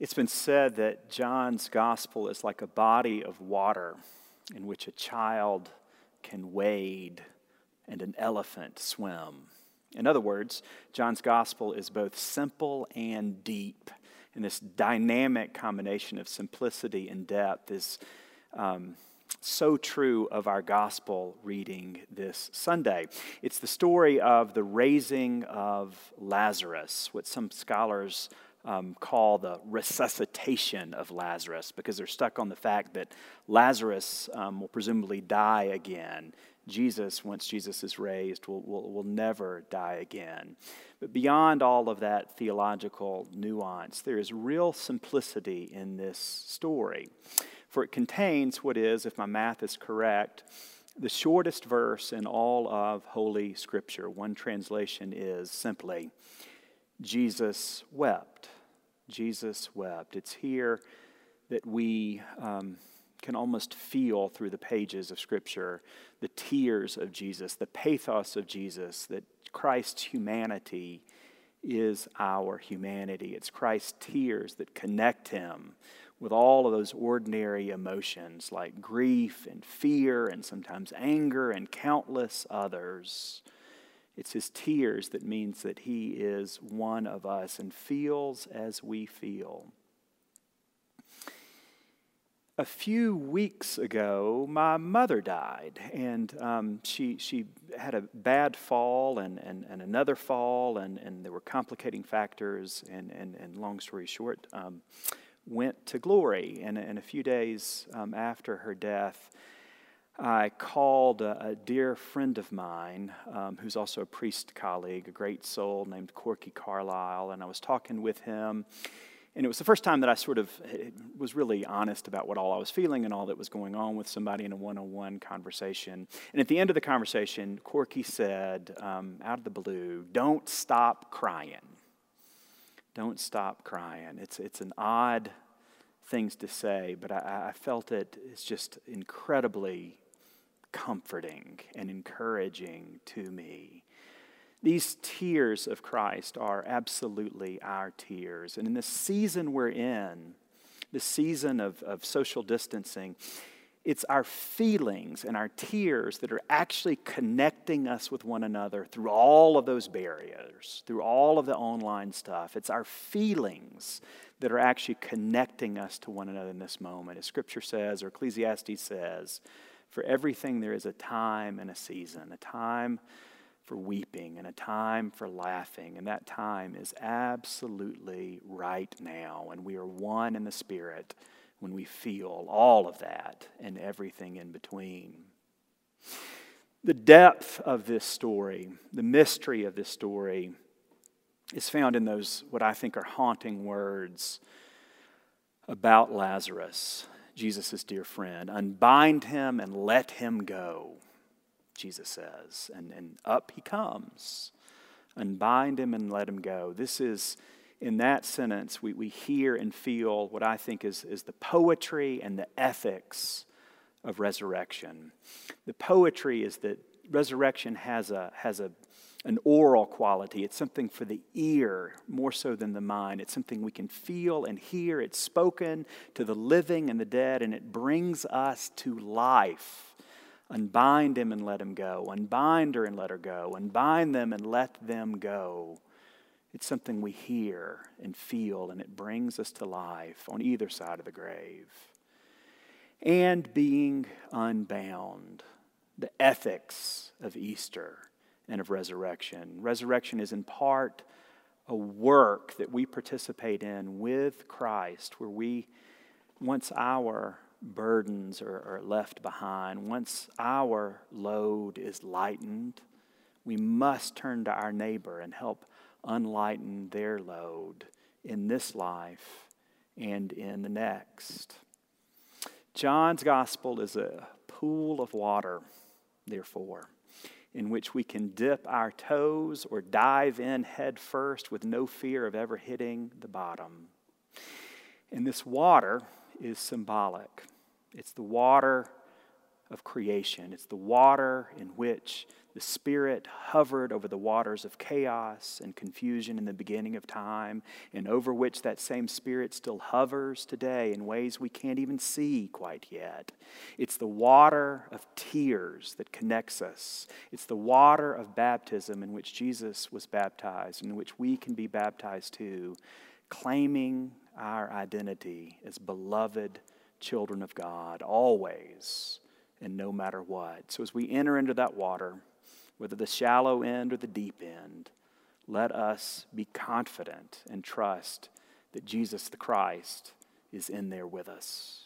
It's been said that John's gospel is like a body of water in which a child can wade and an elephant swim. In other words, John's gospel is both simple and deep. And this dynamic combination of simplicity and depth is um, so true of our gospel reading this Sunday. It's the story of the raising of Lazarus, what some scholars um, call the resuscitation of Lazarus because they're stuck on the fact that Lazarus um, will presumably die again. Jesus, once Jesus is raised, will, will, will never die again. But beyond all of that theological nuance, there is real simplicity in this story. For it contains what is, if my math is correct, the shortest verse in all of Holy Scripture. One translation is simply, Jesus wept. Jesus wept. It's here that we um, can almost feel through the pages of Scripture the tears of Jesus, the pathos of Jesus, that Christ's humanity is our humanity. It's Christ's tears that connect him with all of those ordinary emotions like grief and fear and sometimes anger and countless others. It's his tears that means that he is one of us and feels as we feel. A few weeks ago, my mother died, and um, she, she had a bad fall and, and, and another fall, and, and there were complicating factors. And, and, and long story short, um, went to glory. And, and a few days um, after her death, I called a, a, dear friend of mine um, who's also a priest colleague, a great soul named Corky Carlisle, and I was talking with him. And it was the first time that I sort of eh, was really honest about what all I was feeling and all that was going on with somebody in a one on one conversation. And at the end of the conversation, Corky said, um, out of the blue, Don't stop crying. Don't stop crying. It's, it's an odd things to say, but I, I felt it is just incredibly comforting and encouraging to me. These tears of Christ are absolutely our tears. And in the season we're in, the season of, of social distancing, it's our feelings and our tears that are actually connecting us with one another through all of those barriers, through all of the online stuff. It's our feelings that are actually connecting us to one another in this moment. As Scripture says, or Ecclesiastes says, for everything, there is a time and a season, a time for weeping and a time for laughing. And that time is absolutely right now. And we are one in the Spirit when we feel all of that and everything in between. The depth of this story, the mystery of this story, is found in those, what I think are haunting words about Lazarus. Jesus' dear friend. Unbind him and let him go, Jesus says. And, and up he comes. Unbind him and let him go. This is, in that sentence, we, we hear and feel what I think is, is the poetry and the ethics of resurrection. The poetry is that resurrection has a, has a an oral quality. It's something for the ear more so than the mind. It's something we can feel and hear. It's spoken to the living and the dead, and it brings us to life. Unbind him and let him go. Unbind her and let her go. Unbind them and let them go. It's something we hear and feel, and it brings us to life on either side of the grave. And being unbound, the ethics of Easter and of resurrection. Resurrection is in part a work that we participate in with Christ, where we, once our burdens are, are left behind, once our load is lightened, we must turn to our neighbor and help unlighten their load in this life and in the next. John's gospel is a pool of water, therefore in which we can dip our toes or dive in head first with no fear of ever hitting the bottom. And this water is symbolic. It's the water of creation. It's the water in which the Spirit hovered over the waters of chaos and confusion in the beginning of time, and over which that same Spirit still hovers today in ways we can't even see quite yet. It's the water of tears that connects us. It's the water of baptism in which Jesus was baptized, and in which we can be baptized too, claiming our identity as beloved children of God, always and no matter what. So as we enter into that water, whether the shallow end or the deep end, let us be confident and trust that Jesus the Christ is in there with us.